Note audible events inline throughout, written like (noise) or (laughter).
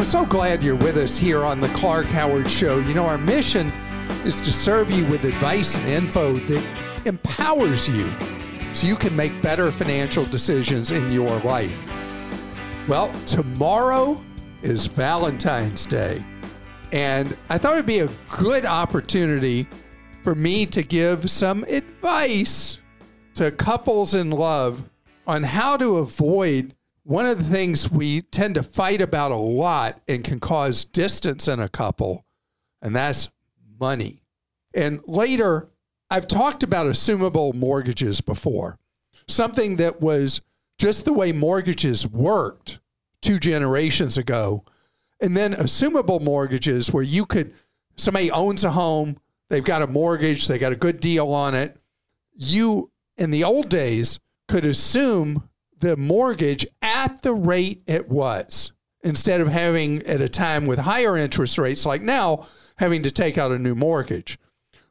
I'm so glad you're with us here on the Clark Howard Show. You know, our mission is to serve you with advice and info that empowers you so you can make better financial decisions in your life. Well, tomorrow is Valentine's Day, and I thought it'd be a good opportunity for me to give some advice to couples in love on how to avoid one of the things we tend to fight about a lot and can cause distance in a couple, and that's money. And later, I've talked about assumable mortgages before, something that was just the way mortgages worked two generations ago. And then assumable mortgages, where you could, somebody owns a home, they've got a mortgage, they got a good deal on it. You, in the old days, could assume the mortgage at the rate it was instead of having at a time with higher interest rates like now having to take out a new mortgage.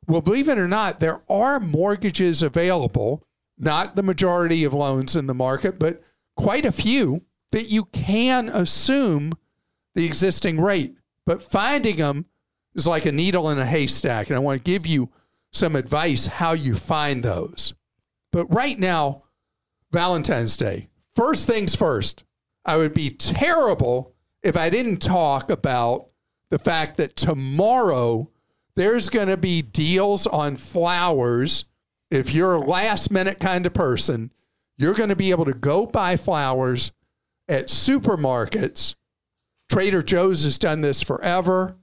Well, believe it or not, there are mortgages available, not the majority of loans in the market, but quite a few that you can assume the existing rate. But finding them is like a needle in a haystack. And I want to give you some advice how you find those. But right now, Valentine's Day. First things first, I would be terrible if I didn't talk about the fact that tomorrow there's going to be deals on flowers. If you're a last minute kind of person, you're going to be able to go buy flowers at supermarkets. Trader Joe's has done this forever.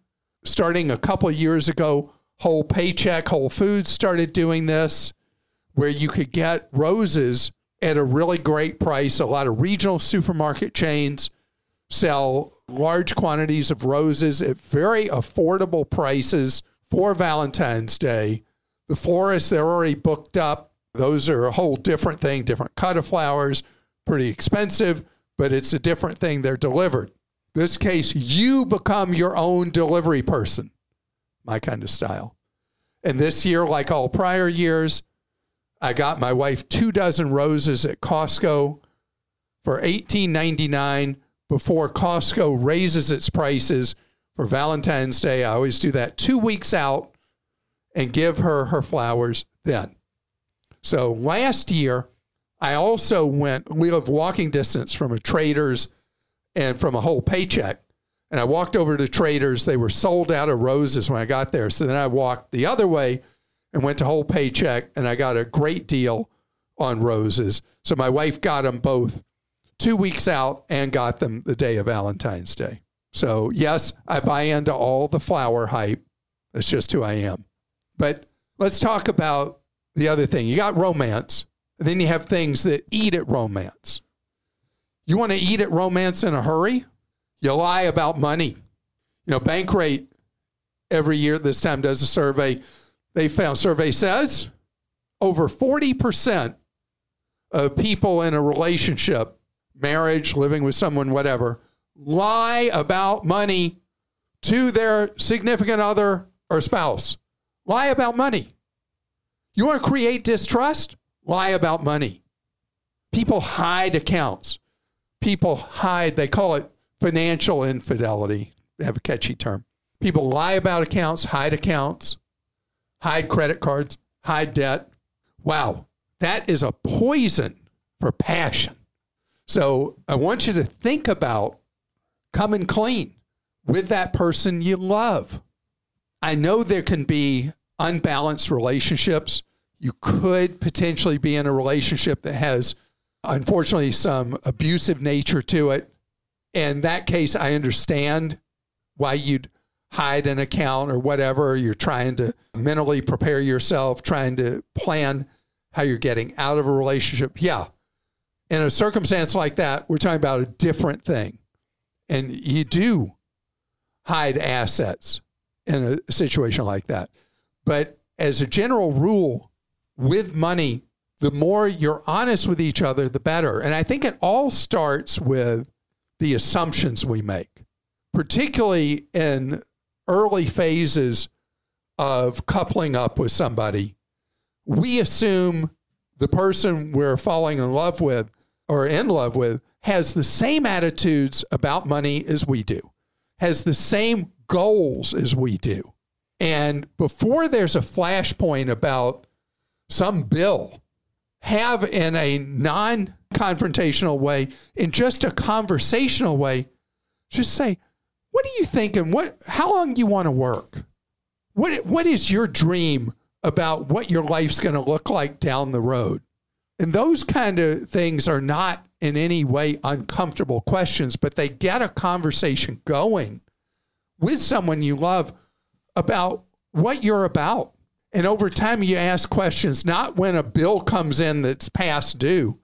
Starting a couple years ago, Whole Paycheck, Whole Foods started doing this, where you could get roses at a really great price. A lot of regional supermarket chains sell large quantities of roses at very affordable prices for Valentine's Day. The florists, they're already booked up. Those are a whole different thing, different cut of flowers, pretty expensive, but it's a different thing. They're delivered. This case, you become your own delivery person, my kind of style. And this year, like all prior years, I got my wife two dozen roses at Costco for $18.99 before Costco raises its prices for Valentine's Day. I always do that two weeks out and give her her flowers then. So last year, I also went, we live walking distance from a trader's and from a whole paycheck. And I walked over to traders. They were sold out of roses when I got there. So then I walked the other way and went to whole paycheck and I got a great deal on roses. So my wife got them both two weeks out and got them the day of Valentine's Day. So yes, I buy into all the flower hype. That's just who I am. But let's talk about the other thing. You got romance, and then you have things that eat at romance. You want to eat at romance in a hurry? You lie about money. You know, Bankrate every year this time does a survey. They found survey says over 40% of people in a relationship, marriage, living with someone, whatever, lie about money to their significant other or spouse. Lie about money. You want to create distrust? Lie about money. People hide accounts people hide, they call it financial infidelity. They have a catchy term. People lie about accounts, hide accounts, hide credit cards, hide debt. Wow, that is a poison for passion. So I want you to think about coming clean with that person you love. I know there can be unbalanced relationships. You could potentially be in a relationship that has, unfortunately, some abusive nature to it. In that case, I understand why you'd hide an account or whatever. You're trying to mentally prepare yourself, trying to plan how you're getting out of a relationship. Yeah. In a circumstance like that, we're talking about a different thing. And you do hide assets in a situation like that. But as a general rule, with money, the more you're honest with each other, the better. And I think it all starts with the assumptions we make, particularly in early phases of coupling up with somebody. We assume the person we're falling in love with or in love with has the same attitudes about money as we do, has the same goals as we do. And before there's a flashpoint about some bill, have in a non confrontational way, in just a conversational way, just say, what are you thinking? What how long do you want to work? What what is your dream about what your life's going to look like down the road? And those kind of things are not in any way uncomfortable questions, but they get a conversation going with someone you love about what you're about. And over time, you ask questions, not when a bill comes in that's past due,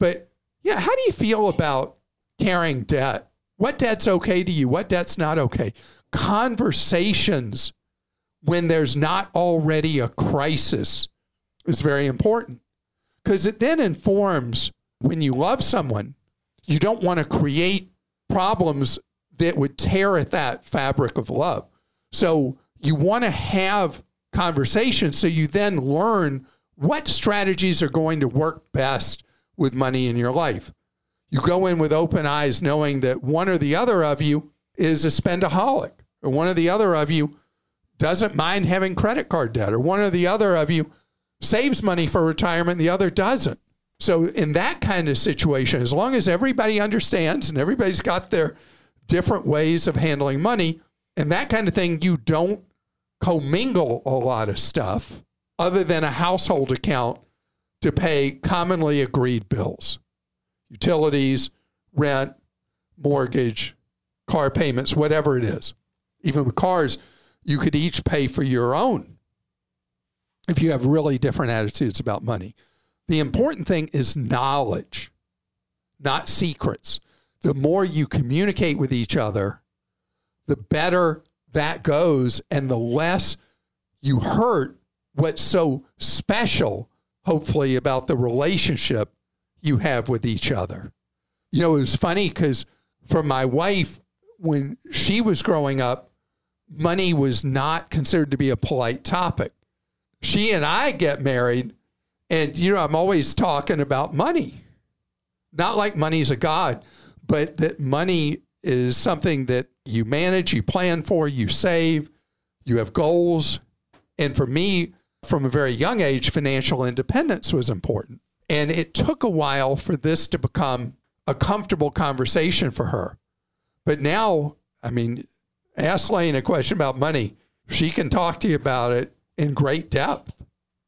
but yeah, how do you feel about carrying debt? What debt's okay to you? What debt's not okay? Conversations when there's not already a crisis is very important because it then informs when you love someone, you don't want to create problems that would tear at that fabric of love. So you want to have conversations so you then learn what strategies are going to work best with money in your life. You go in with open eyes knowing that one or the other of you is a spendaholic, or one or the other of you doesn't mind having credit card debt, or one or the other of you saves money for retirement, the other doesn't. So, in that kind of situation, as long as everybody understands and everybody's got their different ways of handling money and that kind of thing, you don't commingle a lot of stuff other than a household account to pay commonly agreed bills utilities, rent, mortgage, car payments, whatever it is. Even with cars, you could each pay for your own if you have really different attitudes about money. The important thing is knowledge, not secrets. The more you communicate with each other, the better that goes and the less you hurt what's so special, hopefully, about the relationship you have with each other. You know, it was funny because for my wife, when she was growing up, money was not considered to be a polite topic. She and I get married, and, you know, I'm always talking about money. Not like money's a God, but that money is something that you manage, you plan for, you save, you have goals. And for me, from a very young age, financial independence was important. And it took a while for this to become a comfortable conversation for her. But now, I mean, ask Lane a question about money. She can talk to you about it in great depth.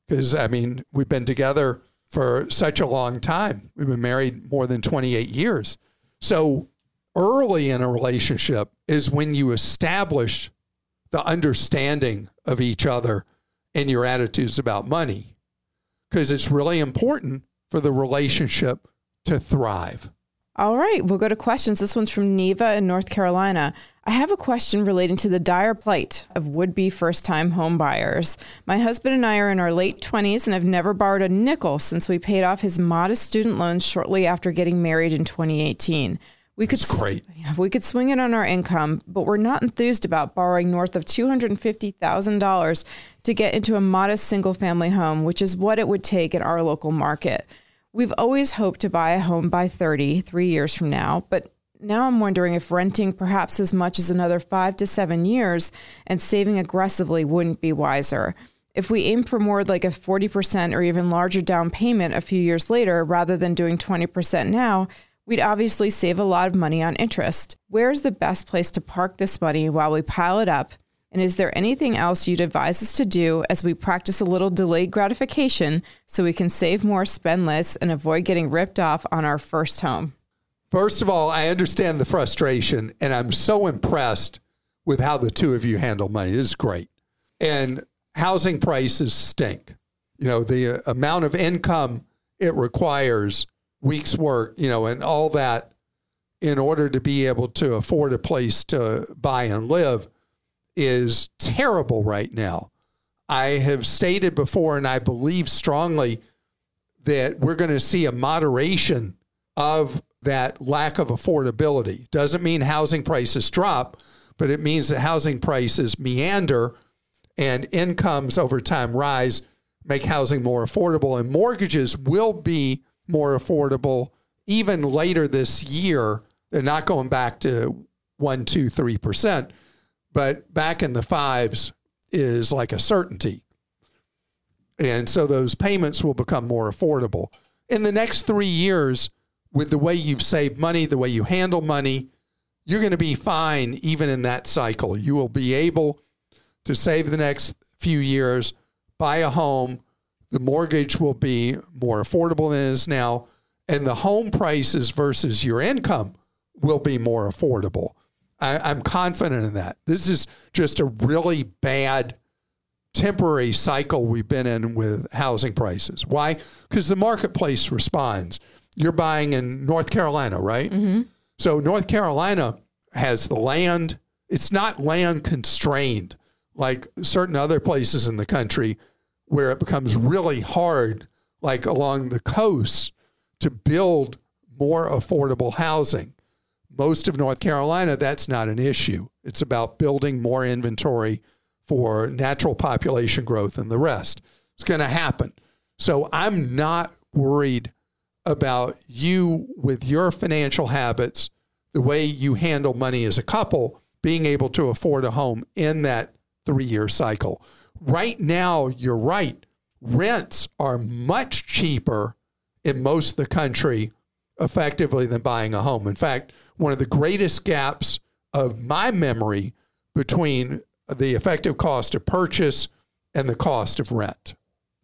Because, I mean, we've been together for such a long time. We've been married more than 28 years. So early in a relationship is when you establish the understanding of each other and your attitudes about money because it's really important for the relationship to thrive. All right, we'll go to questions. This one's from Neva in North Carolina. I have a question relating to the dire plight of would be first time home buyers. My husband and I are in our late 20s and have never borrowed a nickel since we paid off his modest student loans shortly after getting married in 2018. We could That's great. we could swing it on our income, but we're not enthused about borrowing north of two hundred and fifty thousand dollars to get into a modest single family home, which is what it would take in our local market. We've always hoped to buy a home by 30, three years from now, but now I'm wondering if renting perhaps as much as another five to seven years and saving aggressively wouldn't be wiser. If we aim for more like a 40% or even larger down payment a few years later rather than doing 20% now, We'd obviously save a lot of money on interest. Where's the best place to park this money while we pile it up? And is there anything else you'd advise us to do as we practice a little delayed gratification so we can save more, spend less, and avoid getting ripped off on our first home? First of all, I understand the frustration, and I'm so impressed with how the two of you handle money. This is great. And housing prices stink. You know, the uh, amount of income it requires, weeks' work, you know, and all that in order to be able to afford a place to buy and live is terrible right now. I have stated before, and I believe strongly that we're going to see a moderation of that lack of affordability. Doesn't mean housing prices drop, but it means that housing prices meander and incomes over time rise, make housing more affordable, and mortgages will be more affordable even later this year. They're not going back to one, two, three percent but back in the fives is like a certainty. And so those payments will become more affordable. In the next three years, with the way you've saved money, the way you handle money, you're going to be fine even in that cycle. You will be able to save the next few years, buy a home. The mortgage will be more affordable than it is now, and the home prices versus your income will be more affordable. I, am confident in that. This is just a really bad temporary cycle we've been in with housing prices. Why? Because the marketplace responds. You're buying in North Carolina, right? Mm-hmm. So North Carolina has the land. It's not land constrained like certain other places in the country where it becomes really hard, like along the coast, to build more affordable housing most of North Carolina, that's not an issue. It's about building more inventory for natural population growth and the rest. It's going to happen. So I'm not worried about you with your financial habits, the way you handle money as a couple, being able to afford a home in that three year cycle. Right now, you're right. Rents are much cheaper in most of the country effectively than buying a home. In fact, one of the greatest gaps of my memory between the effective cost of purchase and the cost of rent.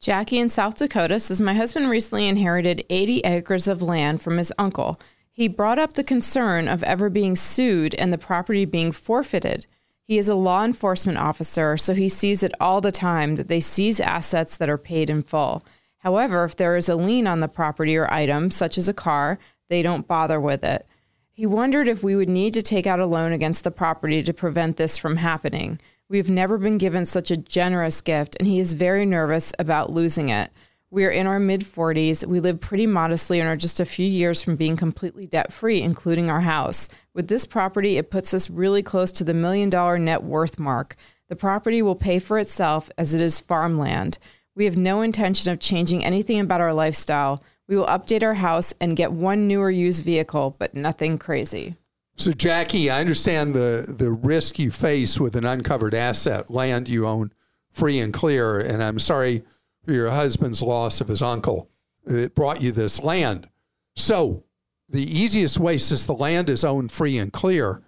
Jackie in South Dakota says My husband recently inherited 80 acres of land from his uncle. He brought up the concern of ever being sued and the property being forfeited. He is a law enforcement officer, so he sees it all the time that they seize assets that are paid in full. However, if there is a lien on the property or item, such as a car, they don't bother with it. He wondered if we would need to take out a loan against the property to prevent this from happening. We've never been given such a generous gift, and he is very nervous about losing it. We are in our mid 40s. We live pretty modestly and are just a few years from being completely debt free, including our house. With this property, it puts us really close to the million dollar net worth mark. The property will pay for itself as it is farmland. We have no intention of changing anything about our lifestyle. We will update our house and get one newer used vehicle, but nothing crazy. So, Jackie, I understand the, the risk you face with an uncovered asset, land you own free and clear. And I'm sorry for your husband's loss of his uncle that brought you this land. So, the easiest way, since the land is owned free and clear,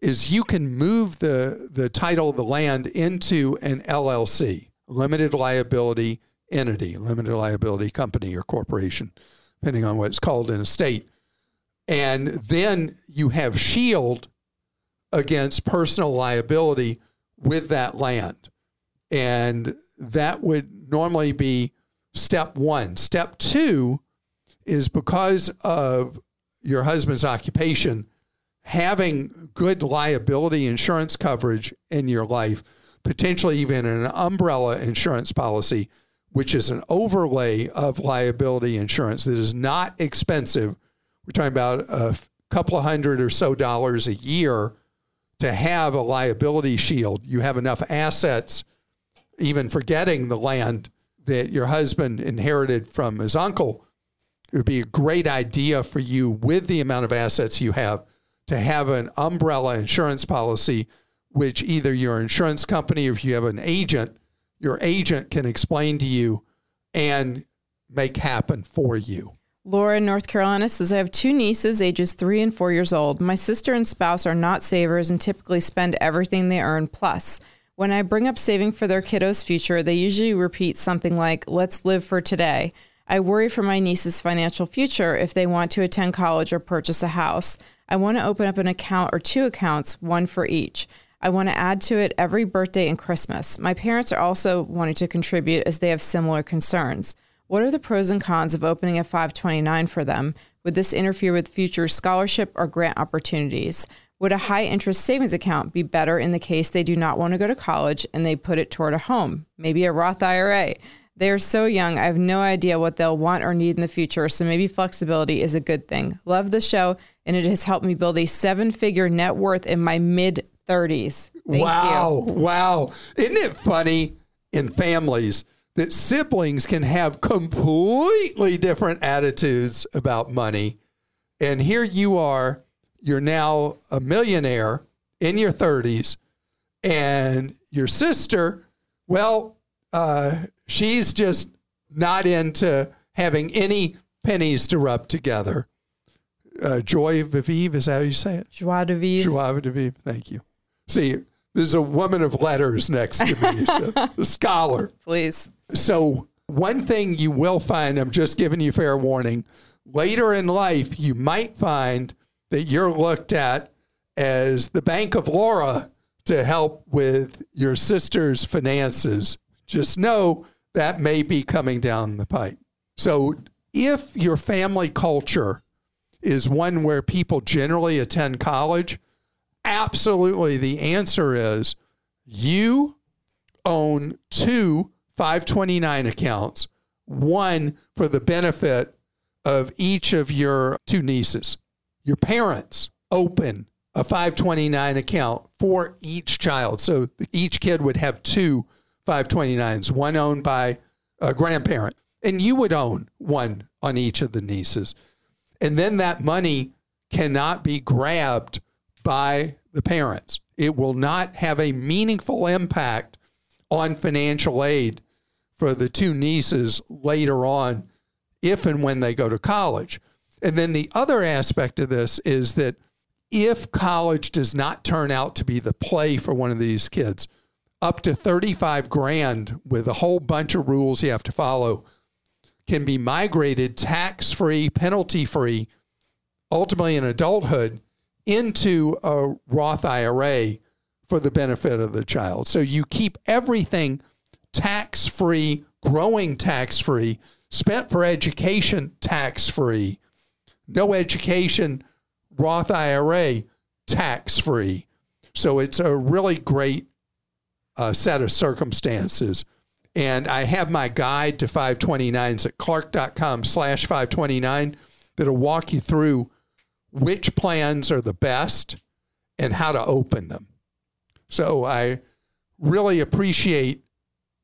is you can move the, the title of the land into an LLC, limited liability entity, limited liability company or corporation, depending on what it's called in a state. And then you have shield against personal liability with that land. And that would normally be step one. Step two is because of your husband's occupation, having good liability insurance coverage in your life, potentially even an umbrella insurance policy which is an overlay of liability insurance that is not expensive. We're talking about a couple of hundred or so dollars a year to have a liability shield. You have enough assets, even forgetting the land that your husband inherited from his uncle. It would be a great idea for you, with the amount of assets you have, to have an umbrella insurance policy, which either your insurance company or if you have an agent your agent can explain to you and make happen for you. Laura in North Carolina says, I have two nieces, ages three and four years old. My sister and spouse are not savers and typically spend everything they earn plus. When I bring up saving for their kiddos' future, they usually repeat something like, let's live for today. I worry for my niece's financial future if they want to attend college or purchase a house. I want to open up an account or two accounts, one for each. I want to add to it every birthday and Christmas. My parents are also wanting to contribute as they have similar concerns. What are the pros and cons of opening a 529 for them? Would this interfere with future scholarship or grant opportunities? Would a high interest savings account be better in the case they do not want to go to college and they put it toward a home, maybe a Roth IRA? They are so young, I have no idea what they'll want or need in the future, so maybe flexibility is a good thing. Love the show, and it has helped me build a seven figure net worth in my mid 30s. wow. You. Wow. Isn't it funny in families? that siblings can have completely different attitudes about money. And here you are, you're now a millionaire in your 30s, and your sister, well, uh, she's just not into having any pennies to rub together. Uh, joy de vivre, is that how you say it? Joie de vivre. Joie de vivre, thank you. See, there's a woman of letters next to me, so, (laughs) a scholar. Please. So, one thing you will find, I'm just giving you fair warning, later in life, you might find that you're looked at as the Bank of Laura to help with your sister's finances. Just know that may be coming down the pipe. So, if your family culture is one where people generally attend college, absolutely the answer is you own two 529 accounts, one for the benefit of each of your two nieces. Your parents open a 529 account for each child. So each kid would have two 529s, one owned by a grandparent, and you would own one on each of the nieces. And then that money cannot be grabbed by the parents. It will not have a meaningful impact on financial aid for the two nieces later on, if and when they go to college. And then the other aspect of this is that if college does not turn out to be the play for one of these kids, up to 35 grand with a whole bunch of rules you have to follow can be migrated tax free, penalty free, ultimately in adulthood into a Roth IRA for the benefit of the child. So you keep everything tax free, growing tax free, spent for education tax free, no education Roth IRA tax free. So it's a really great uh, set of circumstances. And I have my guide to 529s at clark.com slash 529 that'll walk you through which plans are the best and how to open them. So I really appreciate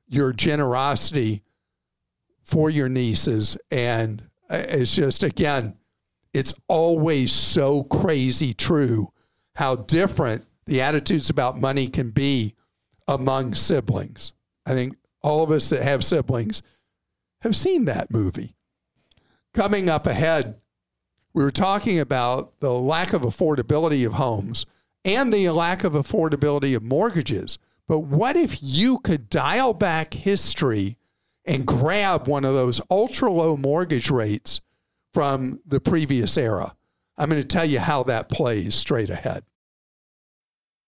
your generosity for your nieces. And it's just, again, it's always so crazy true how different the attitudes about money can be among siblings. I think all of us that have siblings have seen that movie. Coming up ahead, we were talking about the lack of affordability of homes and the lack of affordability of mortgages. But what if you could dial back history and grab one of those ultra low mortgage rates from the previous era? I'm going to tell you how that plays straight ahead.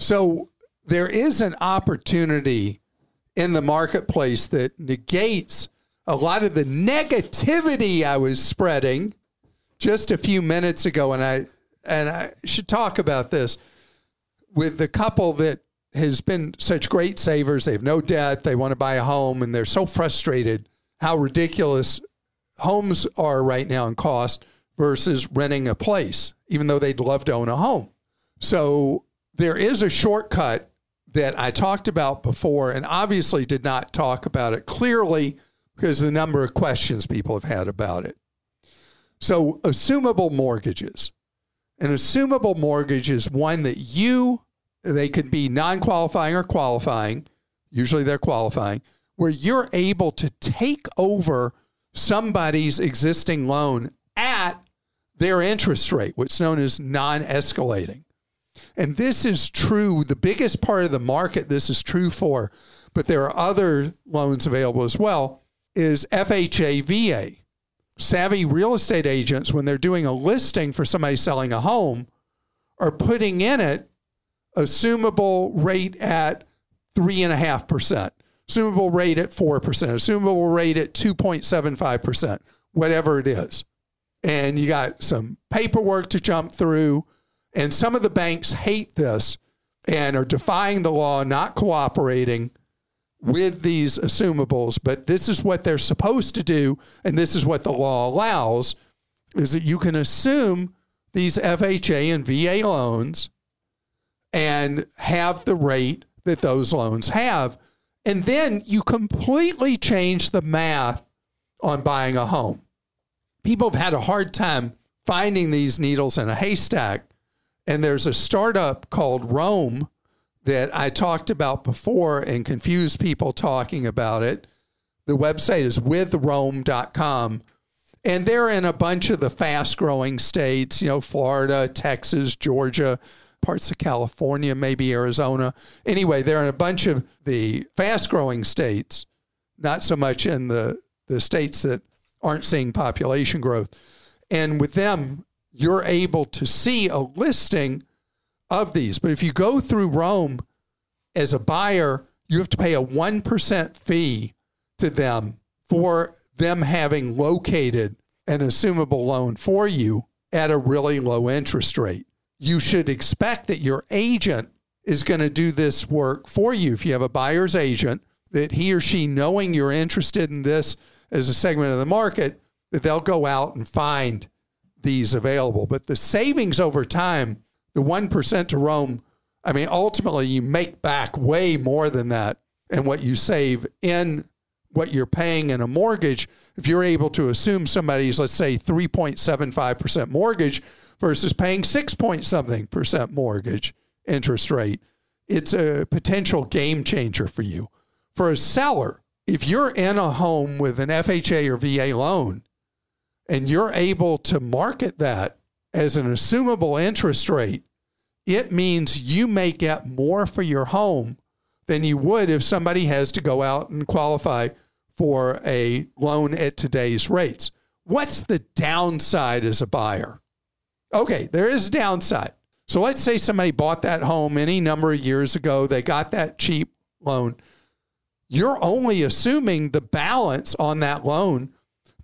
So there is an opportunity in the marketplace that negates a lot of the negativity I was spreading just a few minutes ago, and I and I should talk about this with the couple that has been such great savers. They have no debt. They want to buy a home, and they're so frustrated how ridiculous homes are right now in cost versus renting a place, even though they'd love to own a home. So there is a shortcut that I talked about before, and obviously did not talk about it clearly because the number of questions people have had about it. So, assumable mortgages. An assumable mortgage is one that you, they can be non qualifying or qualifying, usually they're qualifying, where you're able to take over somebody's existing loan at their interest rate, what's known as non escalating. And this is true, the biggest part of the market this is true for, but there are other loans available as well, is FHA VA. Savvy real estate agents, when they're doing a listing for somebody selling a home, are putting in it assumable rate at 3.5%, assumable rate at 4%, assumable rate at 2.75%, whatever it is. And you got some paperwork to jump through. And some of the banks hate this and are defying the law, not cooperating with these assumables, but this is what they're supposed to do, and this is what the law allows, is that you can assume these FHA and VA loans and have the rate that those loans have. And then you completely change the math on buying a home. People have had a hard time finding these needles in a haystack. And there's a startup called Roam that I talked about before and confused people talking about it. The website is withroam.com. And they're in a bunch of the fast growing states, you know, Florida, Texas, Georgia, parts of California, maybe Arizona. Anyway, they're in a bunch of the fast growing states, not so much in the, the states that aren't seeing population growth. And with them, you're able to see a listing of these. But if you go through Roam as a buyer, you have to pay a 1% fee to them for them having located an assumable loan for you at a really low interest rate. You should expect that your agent is going to do this work for you. If you have a buyer's agent, that he or she, knowing you're interested in this as a segment of the market, that they'll go out and find these available. But the savings over time the 1% to Roam, I mean, ultimately you make back way more than that. And what you save in what you're paying in a mortgage, if you're able to assume somebody's, let's say, 3.75% mortgage versus paying 6 point something percent mortgage interest rate, it's a potential game changer for you. For a seller, if you're in a home with an FHA or VA loan and you're able to market that as an assumable interest rate, it means you may get more for your home than you would if somebody has to go out and qualify for a loan at today's rates. What's the downside as a buyer? Okay, there is a downside. So let's say somebody bought that home any number of years ago, they got that cheap loan. You're only assuming the balance on that loan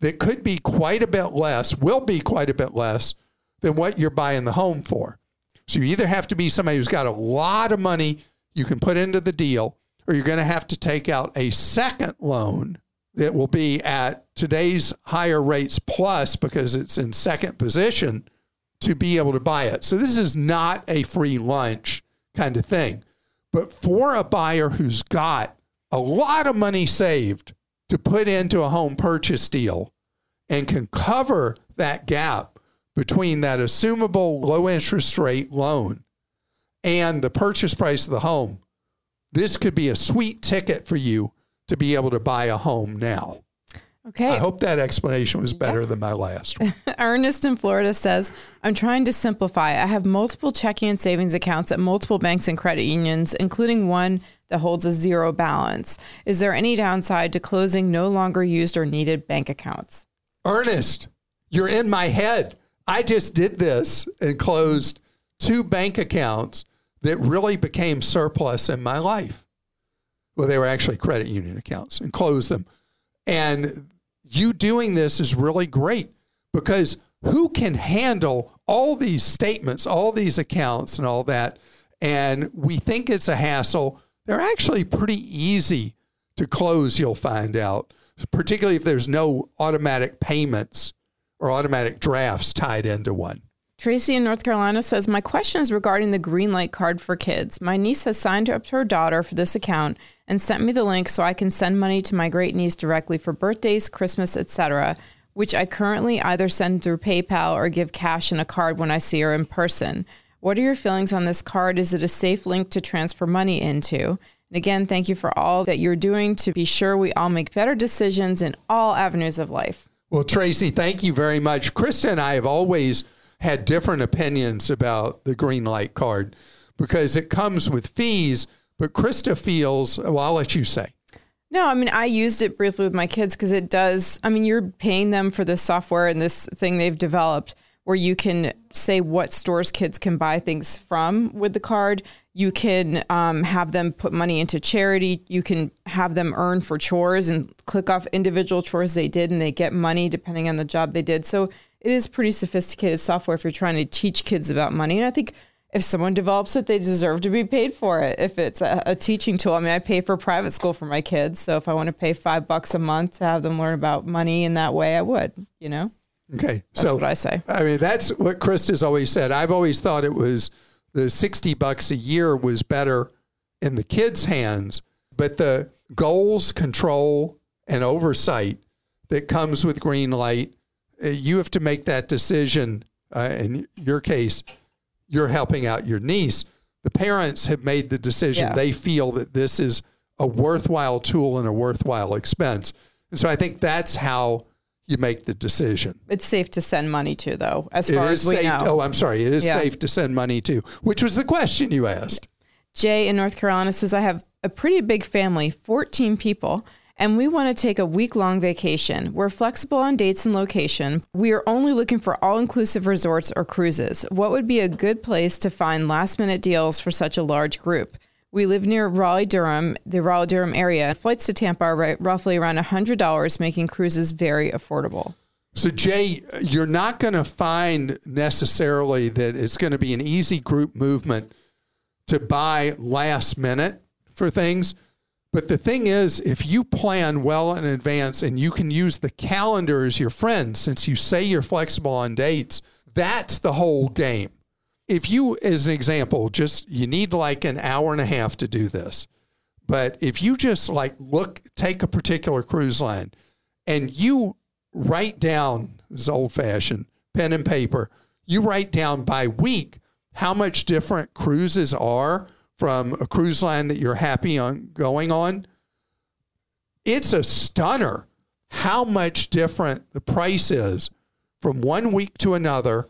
that could be quite a bit less, will be quite a bit less than what you're buying the home for. So you either have to be somebody who's got a lot of money you can put into the deal, or you're going to have to take out a second loan that will be at today's higher rates plus because it's in second position to be able to buy it. So this is not a free lunch kind of thing. But for a buyer who's got a lot of money saved to put into a home purchase deal and can cover that gap between that assumable low interest rate loan and the purchase price of the home, this could be a sweet ticket for you to be able to buy a home now. Okay. I hope that explanation was better than my last one. (laughs) Ernest in Florida says, I'm trying to simplify. I have multiple checking and savings accounts at multiple banks and credit unions, including one that holds a zero balance. Is there any downside to closing no longer used or needed bank accounts? Ernest, You're in my head. I just did this and closed two bank accounts that really became surplus in my life. Well, they were actually credit union accounts and closed them. And you doing this is really great because who can handle all these statements, all these accounts, and all that? And we think it's a hassle. They're actually pretty easy to close, you'll find out, particularly if there's no automatic payments or automatic drafts tied into one. Tracy in North Carolina says, My question is regarding the Greenlight card for kids. My niece has signed up to her daughter for this account and sent me the link so I can send money to my great niece directly for birthdays, Christmas, etc., which I currently either send through PayPal or give cash in a card when I see her in person. What are your feelings on this card? Is it a safe link to transfer money into? And again, thank you for all that you're doing to be sure we all make better decisions in all avenues of life. Well, Tracy, thank you very much. Krista and I have always had different opinions about the Greenlight card because it comes with fees, but Krista feels, well, I'll let you say. No, I mean, I used it briefly with my kids because it does. I mean, you're paying them for this software and this thing they've developed where you can say what stores kids can buy things from with the card. You can um, have them put money into charity. You can have them earn for chores and click off individual chores they did and they get money depending on the job they did. So it is pretty sophisticated software if you're trying to teach kids about money. And I think if someone develops it, they deserve to be paid for it. If it's a, a, teaching tool, I mean, I pay for private school for my kids. So if I want to pay five bucks a month to have them learn about money in that way, I would, you know? Okay. So that's so what I say. I mean, that's what Krista's always said. I've always thought it was the 60 bucks a year was better in the kids' hands, but the goals, control, and oversight that comes with Greenlight uh, you have to make that decision. Uh, in your case, you're helping out your niece. The parents have made the decision. Yeah. They feel that this is a worthwhile tool and a worthwhile expense. And so I think that's how you make the decision. It's safe to send money to, though, as It far as we safe. know. Oh, I'm sorry. It is Yeah. safe to send money to, which was the question you asked. Jay in North Carolina says, I have a pretty big family, 14 people, and we want to take a week long vacation. We're flexible on dates and location. We are only looking for all inclusive resorts or cruises. What would be a good place to find last minute deals for such a large group? We live near Raleigh, Durham, the Raleigh, Durham area. Flights to Tampa are right- roughly around $100, making cruises very affordable. So, Jay, you're not going to find necessarily that it's going to be an easy group movement to buy last minute for things. But the thing is, if you plan well in advance and you can use the calendar as your friend, since you say you're flexible on dates, that's the whole game. If you, as an example, just you need like an hour and a half to do this. But if you just like look, take a particular cruise line and you write down, this is old fashioned, pen and paper, you write down by week how much different cruises are from a cruise line that you're happy on going on. It's a stunner how much different the price is from one week to another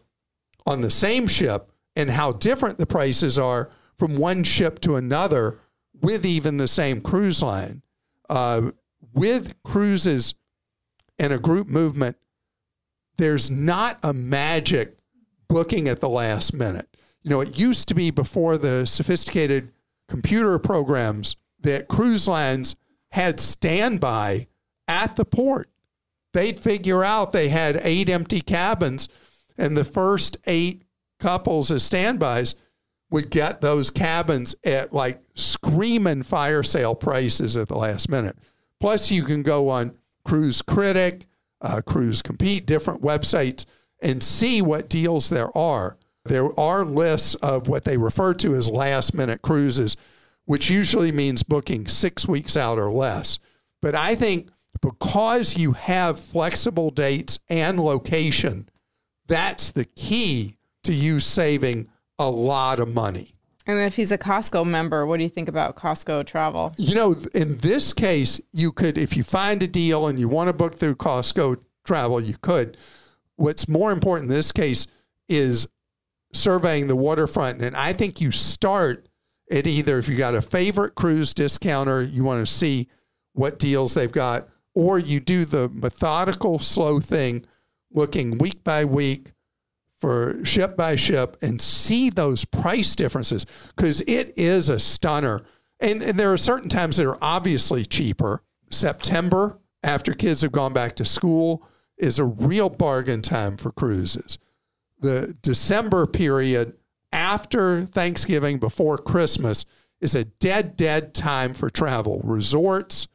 on the same ship and how different the prices are from one ship to another with even the same cruise line. Uh, with cruises and a group movement, there's not a magic booking at the last minute. You know, it used to be before the sophisticated computer programs that cruise lines had standby at the port. They'd figure out they had eight empty cabins, and the first eight couples as standbys would get those cabins at like screaming fire sale prices at the last minute. Plus, you can go on Cruise Critic, uh, Cruise Compete, different websites, and see what deals there are. There are lists of what they refer to as last minute cruises, which usually means booking six weeks out or less. But I think because you have flexible dates and location, that's the key to you saving a lot of money. And if he's a Costco member, what do you think about Costco travel? You know, in this case, you could, if you find a deal and you want to book through Costco travel, you could. What's more important in this case is surveying the waterfront. And I think you start at either if you got a favorite cruise discounter, you want to see what deals they've got, or you do the methodical, slow thing looking week by week for ship by ship and see those price differences because it is a stunner. And, and there are certain times that are obviously cheaper. September, after kids have gone back to school, is a real bargain time for cruises. The December period after Thanksgiving, before Christmas, is a dead, dead time for travel. Resorts,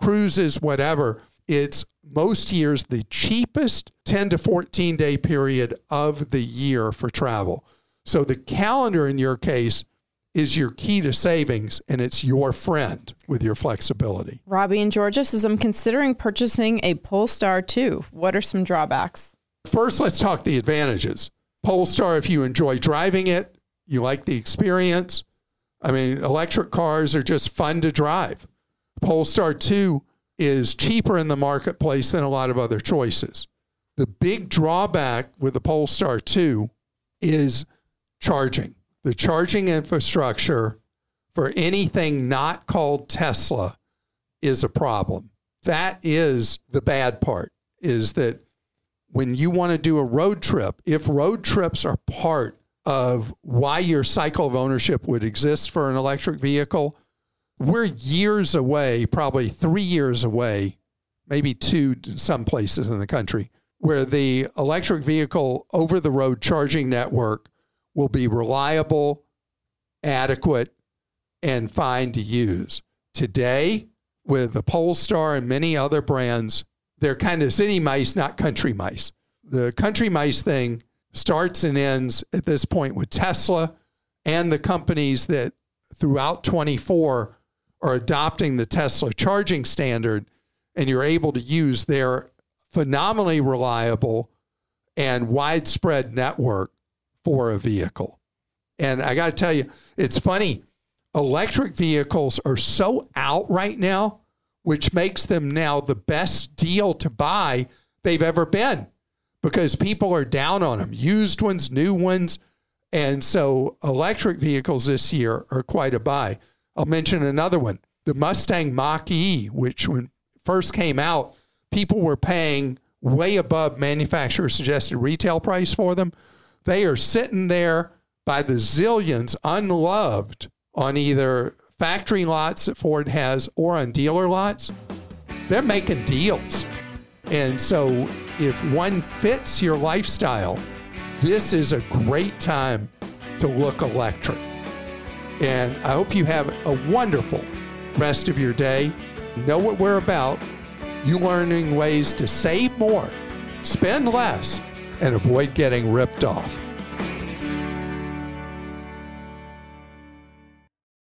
cruises, whatever. It's most years the cheapest 10 to 14 day period of the year for travel. So the calendar in your case is your key to savings and it's your friend with your flexibility. Robbie and Georgia says, I'm considering purchasing a Polestar 2. What are some drawbacks? First, let's talk the advantages. Polestar, if you enjoy driving it, you like the experience. I mean, electric cars are just fun to drive. Polestar 2 is cheaper in the marketplace than a lot of other choices. The big drawback with the Polestar 2 is charging. The charging infrastructure for anything not called Tesla is a problem. That is the bad part is that when you want to do a road trip, if road trips are part of why your cycle of ownership would exist for an electric vehicle, we're years away, probably three years away, maybe two some places in the country, where the electric vehicle over the road charging network will be reliable, adequate, and fine to use. Today, with the Polestar and many other brands, they're kind of city mice, not country mice. The country mice thing starts and ends at this point with Tesla and the companies that throughout 24 are adopting the Tesla charging standard, and you're able to use their phenomenally reliable and widespread network for a vehicle. And I got to tell you, it's funny. Electric vehicles are so out right now, which makes them now the best deal to buy they've ever been because people are down on them, used ones, new ones. And so electric vehicles this year are quite a buy. I'll mention another one the Mustang Mach E, which when first came out, people were paying way above manufacturer suggested retail price for them. They are sitting there by the zillions unloved on either factory lots that Ford has or on dealer lots. They're making deals. And so if one fits your lifestyle, this is a great time to look electric. And I hope you have a wonderful rest of your day. Know what we're about. You learning ways to save more, spend less, and avoid getting ripped off.